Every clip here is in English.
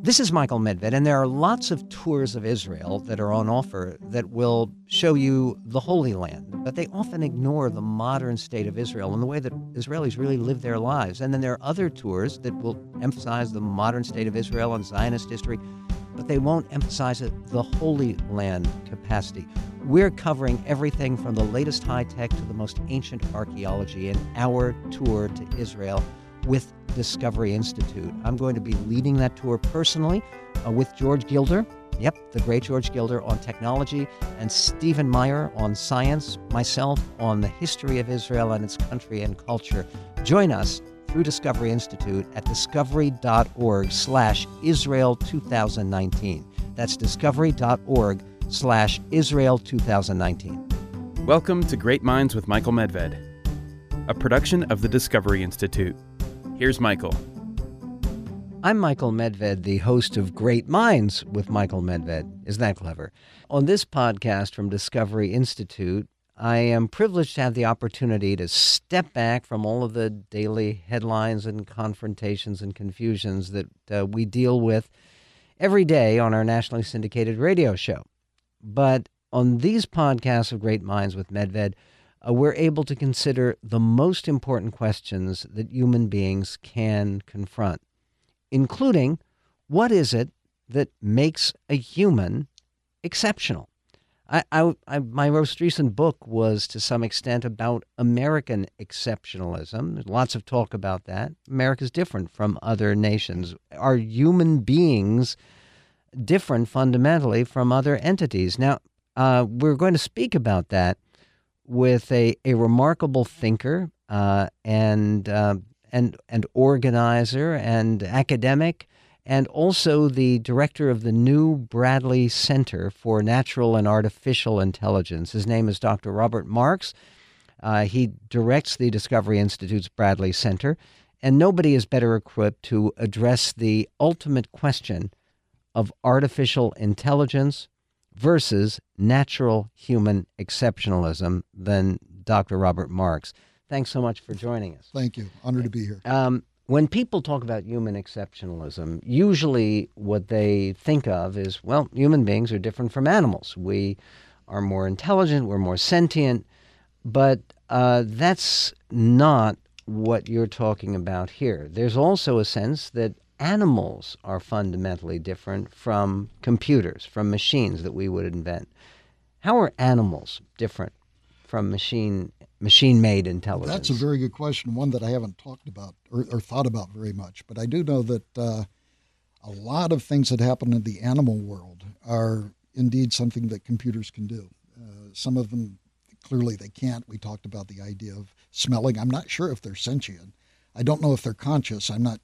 This is Michael Medved, and there are lots of tours of Israel that are on offer that will show you the Holy Land, but they often ignore the modern state of Israel and the way that Israelis really live their lives. And then there are other tours that will emphasize the modern state of Israel and Zionist history, but they won't emphasize the Holy Land capacity. We're covering everything from the latest high tech to the most ancient archaeology in our tour to Israel with Discovery Institute. I'm going to be leading that tour personally uh, with George Gilder. Yep, the great George Gilder on technology, and Stephen Meyer on science, myself on the history of Israel and its country and culture. Join us through Discovery Institute at discovery.org slash Israel 2019. That's discovery.org slash Israel 2019. Welcome to Great Minds with Michael Medved, a production of the Discovery Institute. Here's Michael. I'm Michael Medved, the host of Great Minds with Michael Medved. Isn't that clever? On this podcast from Discovery Institute, I am privileged to have the opportunity to step back from all of the daily headlines and confrontations and confusions that uh, we deal with every day on our nationally syndicated radio show. But on these podcasts of Great Minds with Medved, uh, we're able to consider the most important questions that human beings can confront, including what is it that makes a human exceptional? I, I, I, my most recent book was to some extent about American exceptionalism. There's lots of talk about that. America's different from other nations. Are human beings different fundamentally from other entities? Now, uh, we're going to speak about that with a, a remarkable thinker uh, and, uh, and, and organizer and academic, and also the director of the new Bradley Center for Natural and Artificial Intelligence. His name is Dr. Robert Marks. Uh, he directs the Discovery Institute's Bradley Center, and nobody is better equipped to address the ultimate question of artificial intelligence versus natural human exceptionalism than Dr. Robert Marks. Thanks so much for joining us. Thank you. Honored to be here. Um, when people talk about human exceptionalism, usually what they think of is, well, human beings are different from animals. We are more intelligent, we're more sentient, but uh, that's not what you're talking about here. There's also a sense that animals are fundamentally different from computers, from machines that we would invent. How are animals different from machine machine made intelligence? That's a very good question, one that I haven't talked about or, or thought about very much. But I do know that uh, a lot of things that happen in the animal world are indeed something that computers can do. Uh, some of them clearly they can't. We talked about the idea of smelling. I'm not sure if they're sentient. I don't know if they're conscious. I'm not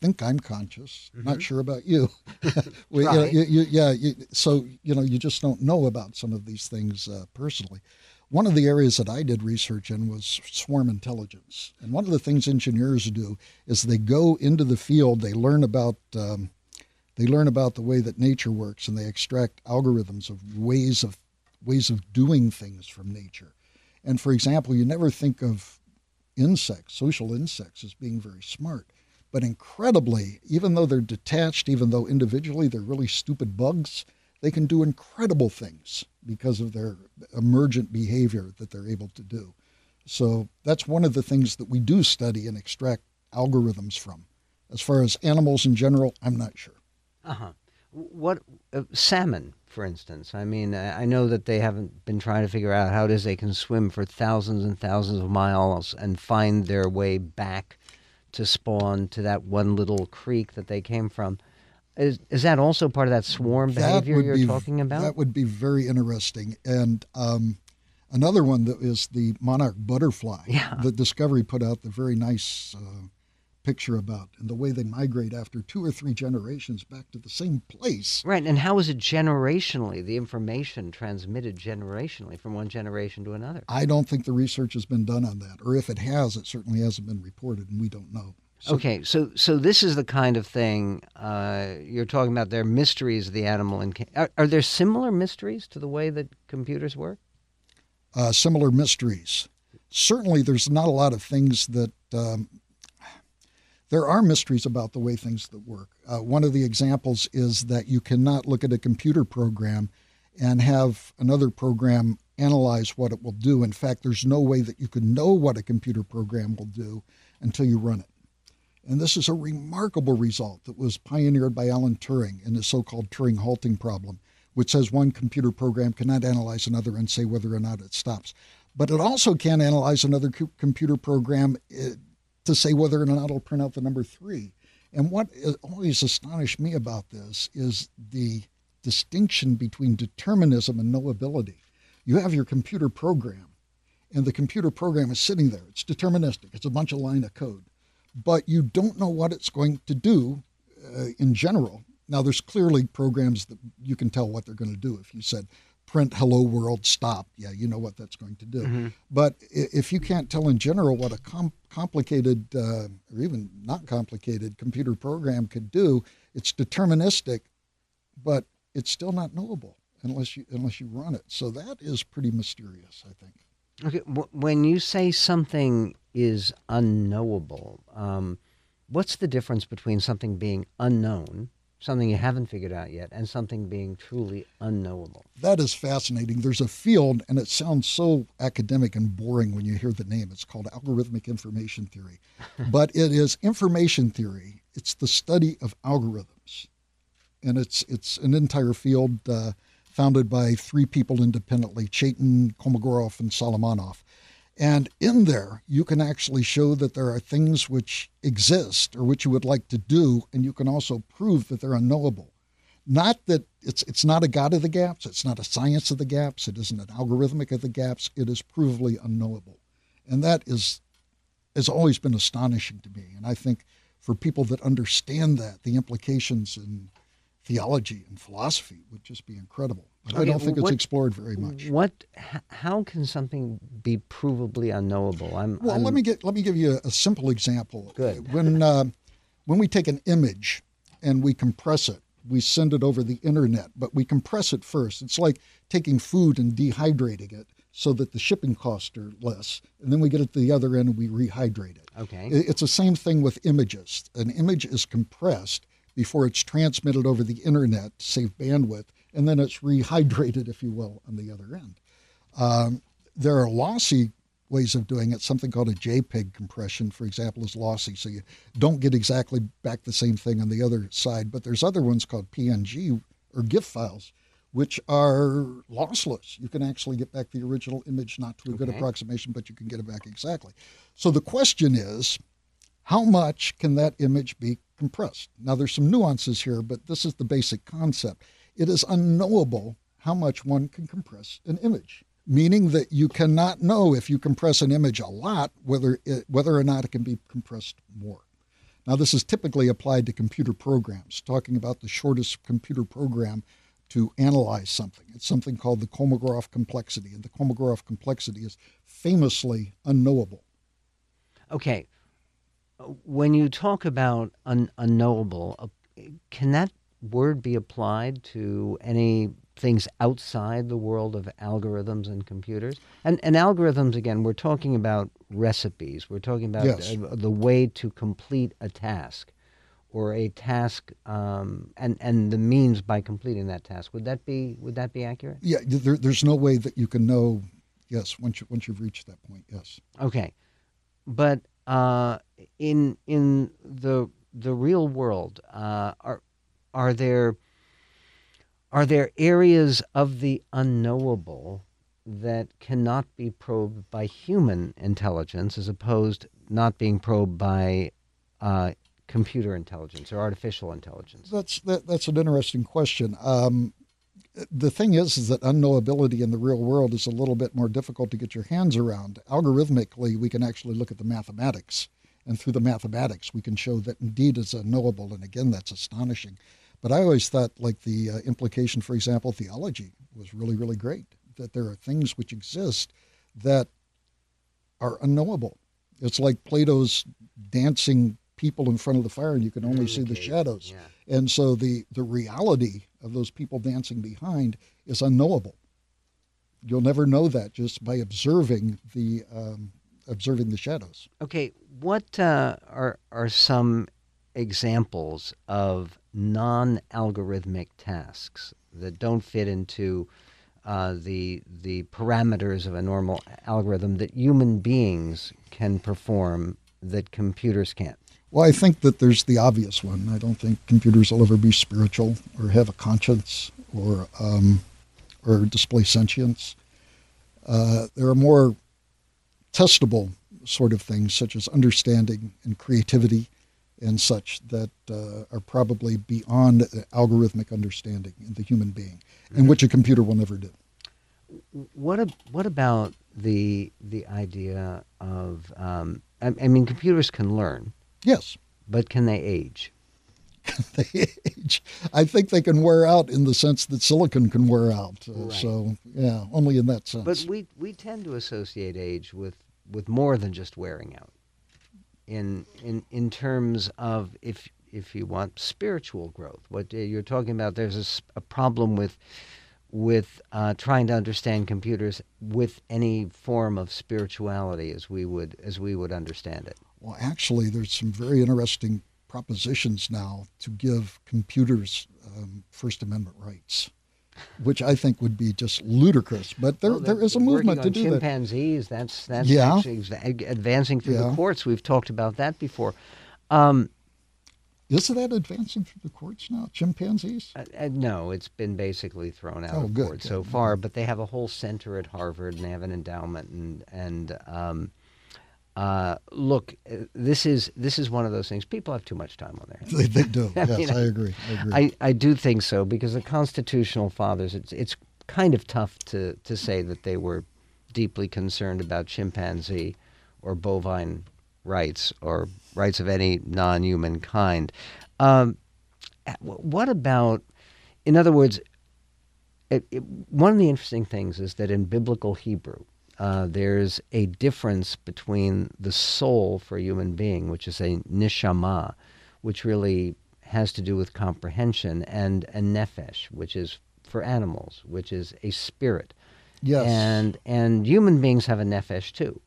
think I'm conscious. Mm-hmm. Not sure about you. we, right. you, you, yeah. You, so you know, you just don't know about some of these things uh, personally. One of the areas that I did research in was swarm intelligence, and one of the things engineers do is they go into the field. They learn about um, they learn about the way that nature works, and they extract algorithms of ways of ways of doing things from nature. And for example, you never think of insects, social insects, as being very smart but incredibly, even though they're detached, even though individually they're really stupid bugs, they can do incredible things because of their emergent behavior that they're able to do. So that's one of the things that we do study and extract algorithms from. As far as animals in general, I'm not sure. Uh huh. What uh, salmon, for instance? I mean, I know that they haven't been trying to figure out how it is they can swim for thousands and thousands of miles and find their way back to spawn to that one little creek that they came from. Is, is that also part of that swarm behavior you're be, talking about? That would be very interesting. And um, another one that is the monarch butterfly. Yeah. The Discovery put out the very nice uh, picture about and the way they migrate after two or three generations back to the same place. Right, and how is it generationally, the information transmitted generationally from one generation to another? I don't think the research has been done on that, or if it has, it certainly hasn't been reported, and we don't know. So, okay, so so this is the kind of thing uh, you're talking about. There are mysteries of the animal, and are, are, there similar mysteries to the way that computers work? Uh, similar mysteries. Certainly, there's not a lot of things that um, there are mysteries about the way things that work. Uh, one of the examples is that you cannot look at a computer program and have another program analyze what it will do. In fact, there's no way that you can know what a computer program will do until you run it. And this is a remarkable result that was pioneered by Alan Turing in the so called Turing halting problem, which says one computer program cannot analyze another and say whether or not it stops. But it also can't analyze another co- computer program eh, to say whether or not it'll print out the number three. And what always astonished me about this is the distinction between determinism and knowability. You have your computer program, and the computer program is sitting there. It's deterministic, it's a bunch of line of code, but you don't know what it's going to do uh, in general. Now, there's clearly programs that you can tell what they're going to do. If you said, print hello world stop yeah you know what that's going to do mm-hmm. but if you can't tell in general what a com- complicated uh, or even not complicated computer program could do it's deterministic but it's still not knowable unless you unless you run it. So that is pretty mysterious, I think. Okay, when you say something is unknowable, um, what's the difference between something being unknown, something you haven't figured out yet, and something being truly unknowable? That is fascinating. There's a field, and it sounds so academic and boring when you hear the name. It's called algorithmic information theory, but it is information theory. It's the study of algorithms and it's it's an entire field uh, founded by three people independently: Chaitin, Kolmogorov, and Solomonoff. And in there, you can actually show that there are things which exist or which you would like to do, and you can also prove that they're unknowable. Not that it's it's not a god of the gaps, it's not a science of the gaps, it isn't an algorithmic of the gaps. It is provably unknowable, and that is has always been astonishing to me. And I think for people that understand that, the implications in theology and philosophy would just be incredible. Okay, I don't think what, it's explored very much. What? How can something be provably unknowable? I'm, well, I'm... let me get let me give you a, a simple example. Good. When uh, when we take an image and we compress it, we send it over the internet, but we compress it first. It's like taking food and dehydrating it so that the shipping costs are less, and then we get it to the other end and we rehydrate it. Okay. It's the same thing with images. An image is compressed before it's transmitted over the internet to save bandwidth, and then it's rehydrated, if you will, on the other end. Um, there are lossy ways of doing it. Something called a JPEG compression, for example, is lossy, so you don't get exactly back the same thing on the other side. But there's other ones called PNG or GIF files, which are lossless. You can actually get back the original image, not to a okay. good approximation, but you can get it back exactly. So the question is, how much can that image be compressed? Now, there's some nuances here, but this is the basic concept. It is unknowable how much one can compress an image, meaning that you cannot know if you compress an image a lot whether it, whether or not it can be compressed more. Now, this is typically applied to computer programs, talking about the shortest computer program to analyze something. It's something called the Kolmogorov complexity, and the Kolmogorov complexity is famously unknowable. Okay, when you talk about un- unknowable, uh, can that word be applied to any things outside the world of algorithms and computers? And, and algorithms, again, we're talking about recipes. We're talking about yes. uh, the way to complete a task or a task um, and, and the means by completing that task. Would that be, would that be accurate? Yeah, there, there's no way that you can know, yes, once, you, once you've reached that point, yes. Okay. But uh, in in the the real world, uh, are are there are there areas of the unknowable that cannot be probed by human intelligence, as opposed not being probed by uh, computer intelligence or artificial intelligence? That's that, that's an interesting question. Um, the thing is, is that unknowability in the real world is a little bit more difficult to get your hands around. Algorithmically, we can actually look at the mathematics, and through the mathematics, we can show that indeed it's unknowable. And again, that's astonishing. But I always thought, like the uh, implication, for example, theology was really, really great. That there are things which exist that are unknowable. It's like Plato's dancing people in front of the fire, and you can only see the shadows. Yeah. And so the the reality of those people dancing behind is unknowable. You'll never know that just by observing the um, observing the shadows. Okay, what uh, are are some examples of non-algorithmic tasks that don't fit into uh, the the parameters of a normal algorithm that human beings can perform that computers can't? Well, I think that there's the obvious one. I don't think computers will ever be spiritual or have a conscience or um, or display sentience. Uh, there are more testable sort of things, such as understanding and creativity and such, that uh, are probably beyond algorithmic understanding in the human being, mm-hmm. and which a computer will never do. What what about the the idea of? Um, I, I mean, computers can learn. Yes. But can they age? they age. I think they can wear out in the sense that silicon can wear out. Uh, right. So yeah, only in that sense. But we we tend to associate age with with more than just wearing out. In in in terms of if if you want spiritual growth, what you're talking about, there's a, a problem with with uh, trying to understand computers with any form of spirituality as we would as we would understand it. Well, actually, there's some very interesting propositions now to give computers um, First Amendment rights, which I think would be just ludicrous. But there, well, there is a movement to do chimpanzees, that. Chimpanzees, that's that's yeah. advancing through yeah. the courts. We've talked about that before. Um, is that advancing through the courts now? Chimpanzees? Uh, uh, no, it's been basically thrown out oh, of court so far. But they have a whole center at Harvard, and they have an endowment, and and um, uh, look, uh, this is this is one of those things. People have too much time on their hands. They, do. yes, mean, I agree. I agree. I, I do think so because the constitutional fathers. It's it's kind of tough to to say that they were deeply concerned about chimpanzee or bovine rights or rights of any non-human kind. Um, what about, in other words, it, it, one of the interesting things is that in biblical Hebrew, uh, there's a difference between the soul for a human being, which is a neshama, which really has to do with comprehension, and a nefesh, which is for animals, which is a spirit. Yes. And and human beings have a nefesh too,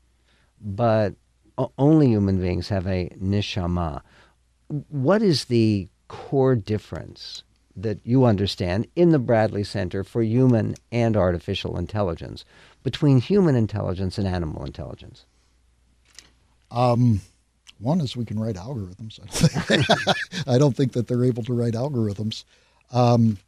but only human beings have a neshama. What is the core difference that you understand in the Bradley Center for Human and Artificial Intelligence between human intelligence and animal intelligence? Um, one is we can write algorithms. I don't think that they're able to write algorithms. Um,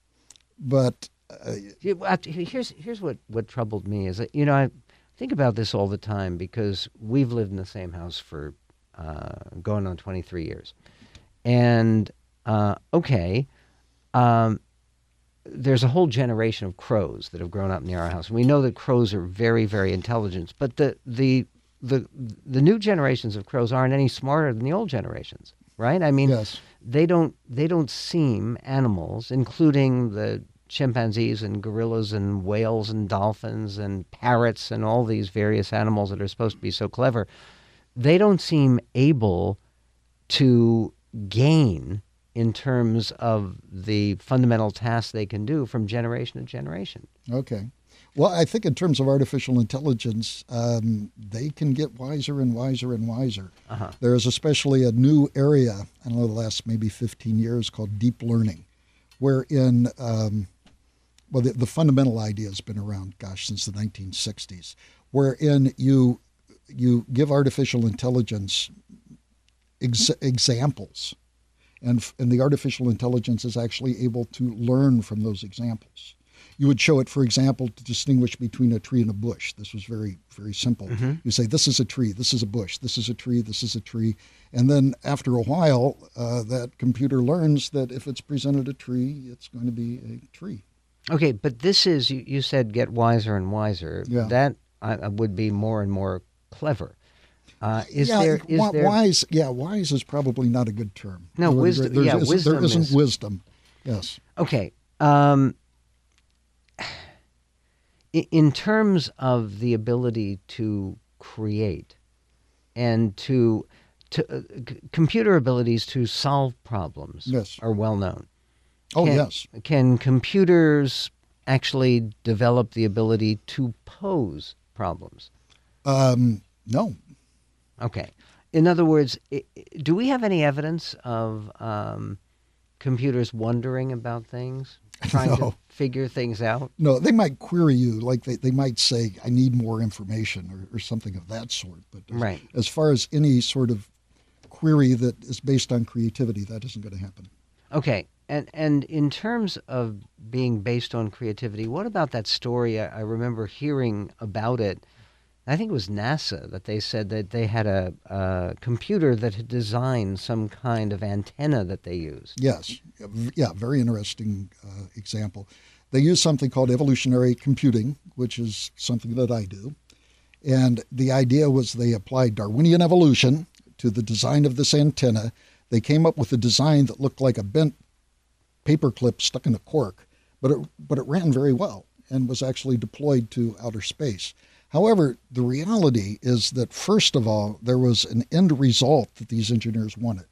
but uh, here's here's what, what troubled me is that you know I think about this all the time because we've lived in the same house for uh, going on 23 years, and uh, okay, um, there's a whole generation of crows that have grown up near our house. And we know that crows are very, very intelligent, but the the the the new generations of crows aren't any smarter than the old generations, right? I mean, yes. they don't they don't seem animals, including the chimpanzees and gorillas and whales and dolphins and parrots and all these various animals that are supposed to be so clever. They don't seem able to gain in terms of the fundamental tasks they can do from generation to generation. Okay. Well, I think in terms of artificial intelligence, um, they can get wiser and wiser and wiser. Uh-huh. There is especially a new area, I don't know, the last maybe 15 years called deep learning, wherein, um, well, the, the, fundamental idea has been around, gosh, since the 1960s, wherein you you give artificial intelligence ex- examples and, and the artificial intelligence is actually able to learn from those examples. You would show it, for example, to distinguish between a tree and a bush. This was very, very simple. Mm-hmm. You say, this is a tree, this is a bush, this is a tree, this is a tree. And then after a while, uh, that computer learns that if it's presented a tree, it's going to be a tree. Okay, but this is, you, you said get wiser and wiser. Yeah. That uh, would be more and more clever. Uh, is yeah, there, is w- there... wise? Yeah, wise is probably not a good term. No, wisdom. yeah, wisdom. There isn't is... wisdom. Yes. Okay. Um, in terms of the ability to create and to to uh, c- computer abilities to solve problems yes. are well known. Oh can, yes. Can computers actually develop the ability to pose problems? Um, no. Okay. In other words, i- do we have any evidence of um, computers wondering about things, trying No. to figure things out? No, they might query you, like they, they might say, I need more information or, or something of that sort. But as, Right. as far as any sort of query that is based on creativity, that isn't going to happen. Okay. And and in terms of being based on creativity, what about that story? I, I remember hearing about it. I think it was NASA that they said that they had a, a computer that had designed some kind of antenna that they used. Yes, yeah, very interesting uh, example. They use something called evolutionary computing, which is something that I do. And the idea was they applied Darwinian evolution to the design of this antenna. They came up with a design that looked like a bent paperclip stuck in a cork, but it, but it ran very well and was actually deployed to outer space. However, the reality is that, first of all, there was an end result that these engineers wanted.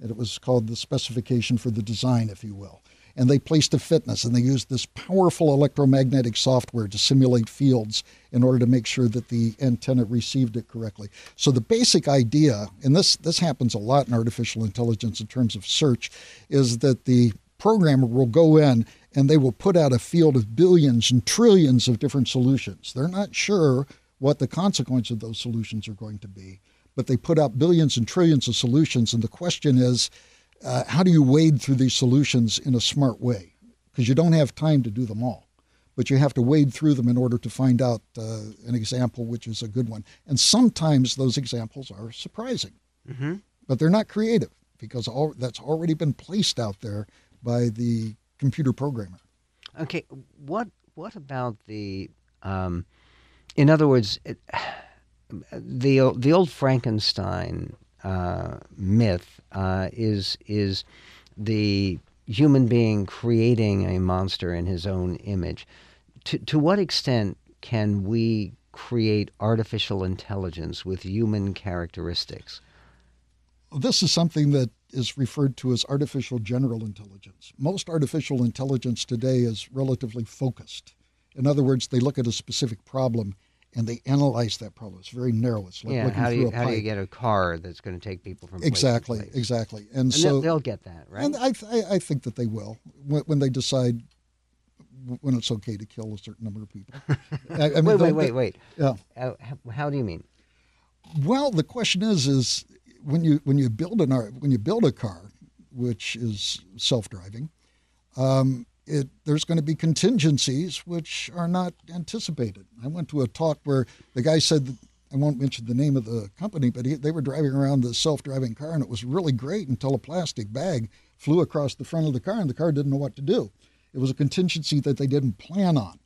And it was called the specification for the design, if you will. And they placed a fitness and they used this powerful electromagnetic software to simulate fields in order to make sure that the antenna received it correctly. So the basic idea, and this, this happens a lot in artificial intelligence in terms of search, is that the programmer will go in and they will put out a field of billions and trillions of different solutions. They're not sure what the consequence of those solutions are going to be, but they put out billions and trillions of solutions. And the question is, uh, how do you wade through these solutions in a smart way? Because you don't have time to do them all, but you have to wade through them in order to find out uh, an example which is a good one. And sometimes those examples are surprising, Mm-hmm. but they're not creative because all, that's already been placed out there by the computer programmer. Okay, what what about the? Um, in other words, it, the the old Frankenstein uh, myth uh, is is the human being creating a monster in his own image. To to what extent can we create artificial intelligence with human characteristics? This is something that is referred to as artificial general intelligence. Most artificial intelligence today is relatively focused. In other words, they look at a specific problem and they analyze that problem. It's very narrow. It's like yeah, looking how do through you a how do you get a car that's going to take people from place exactly, place? exactly. And, And so they'll, they'll get that, right? And I, I, I think that they will when, when they decide when it's okay to kill a certain number of people. I, I mean, wait, wait, wait, wait. Yeah. Uh, how, how do you mean? Well, the question is, is when you when you build an when you build a car, which is self-driving, um, it there's going to be contingencies which are not anticipated. I went to a talk where the guy said. I won't mention the name of the company, but he, they were driving around the self-driving car, and it was really great until a plastic bag flew across the front of the car, and the car didn't know what to do. It was a contingency that they didn't plan on.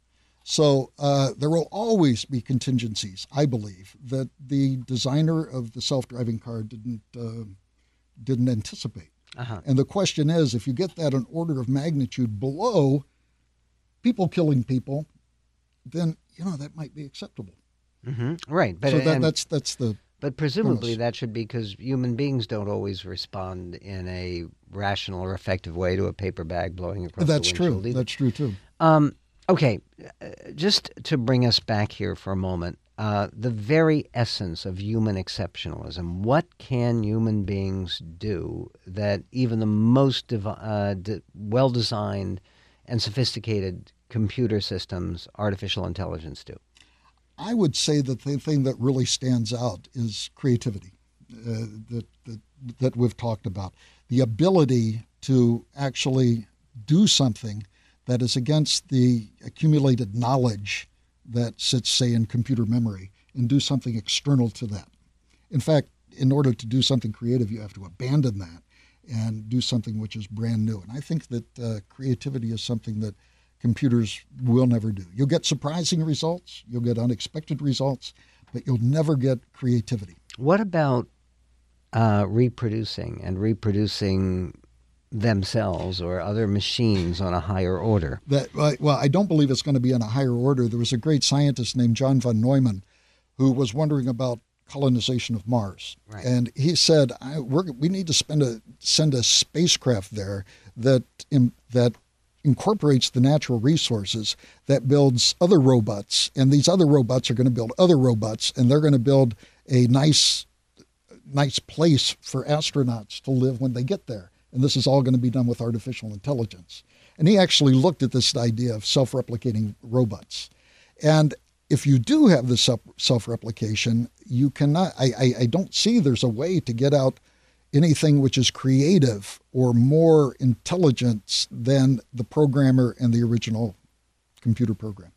So uh, there will always be contingencies, I believe, that the designer of the self-driving car didn't uh, didn't anticipate. Uh-huh. And the question is, if you get that an order of magnitude below people killing people, then you know that might be acceptable. hmm Right, but so that, and- that's that's the but presumably premise. that should be because human beings don't always respond in a rational or effective way to a paper bag blowing across that's the true. either. That's true too. Um, okay, uh, just to bring us back here for a moment, uh, the very essence of human exceptionalism. What can human beings do that even the most devi- uh, de- well-designed and sophisticated computer systems, artificial intelligence, do? I would say that the thing that really stands out is creativity uh, that, that that we've talked about, the ability to actually do something that is against the accumulated knowledge that sits, say, in computer memory, and do something external to that. In fact, in order to do something creative, you have to abandon that and do something which is brand new. And I think that uh, creativity is something that computers will never do. You'll get surprising results, you'll get unexpected results, but you'll never get creativity. What about uh, reproducing and reproducing themselves or other machines on a higher order? That well, I don't believe it's going to be on a higher order. There was a great scientist named John von Neumann who was wondering about colonization of Mars, Right. and he said, I, we're, "We need to spend a send a spacecraft there that im, that incorporates the natural resources that builds other robots, and these other robots are going to build other robots, and they're going to build a nice nice place for astronauts to live when they get there. And this is all going to be done with artificial intelligence. And he actually looked at this idea of self replicating robots. And if you do have the self replication, you cannot, I, I, I, don't see there's a way to get out anything which is creative or more intelligence than the programmer and the original computer program.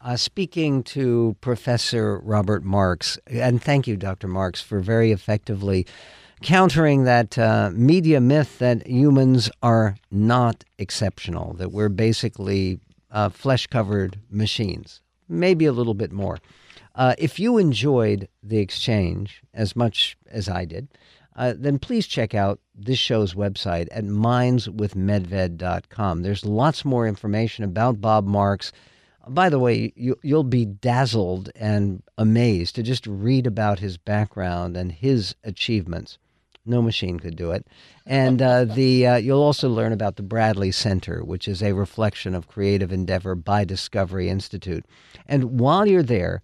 Uh, speaking to Professor Robert Marks, and thank you, Dr. Marks, for very effectively countering that uh, media myth that humans are not exceptional, that we're basically uh, flesh covered machines, maybe a little bit more. Uh, if you enjoyed the exchange as much as I did, uh, then please check out this show's website at mindswithmedved.com. There's lots more information about Bob Marks by the way, you, you'll be dazzled and amazed to just read about his background and his achievements. No machine could do it. And uh, the uh, you'll also learn about the Bradley Center, which is a reflection of creative endeavor by Discovery Institute. And while you're there,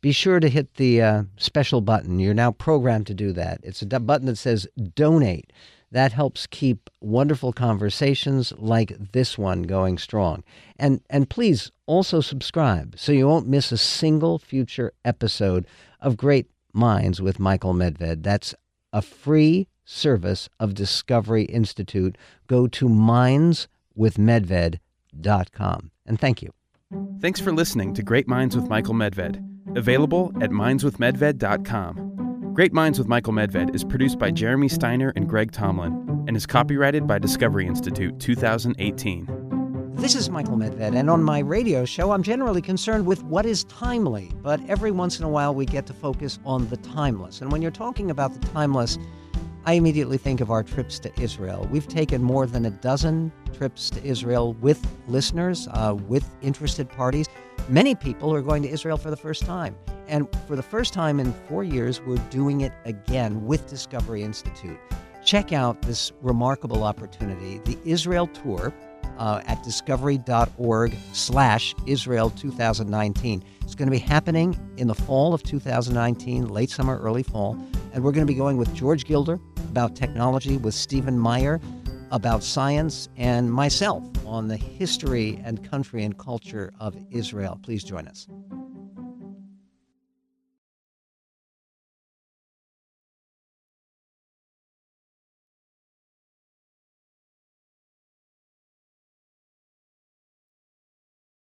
be sure to hit the uh, special button. You're now programmed to do that. It's a button that says donate. That helps keep wonderful conversations like this one going strong. And and please also subscribe so you won't miss a single future episode of Great Minds with Michael Medved. That's a free service of Discovery Institute. Go to mindswithmedved.com. And thank you. Thanks for listening to Great Minds with Michael Medved, available at mindswithmedved.com. Great Minds with Michael Medved is produced by Jeremy Steiner and Greg Tomlin and is copyrighted by Discovery Institute 2018. This is Michael Medved, and on my radio show, I'm generally concerned with what is timely, but every once in a while we get to focus on the timeless. And when you're talking about the timeless, I immediately think of our trips to Israel. We've taken more than a dozen trips to Israel with listeners, uh, with interested parties. Many people are going to Israel for the first time. And for the first time in four years, we're doing it again with Discovery Institute. Check out this remarkable opportunity, the Israel Tour uh, at discovery.org slash Israel 2019. It's going to be happening in the fall of 2019, late summer, early fall. And we're going to be going with George Gilder about technology, with Stephen Meyer about science, and myself on the history and country and culture of Israel. Please join us.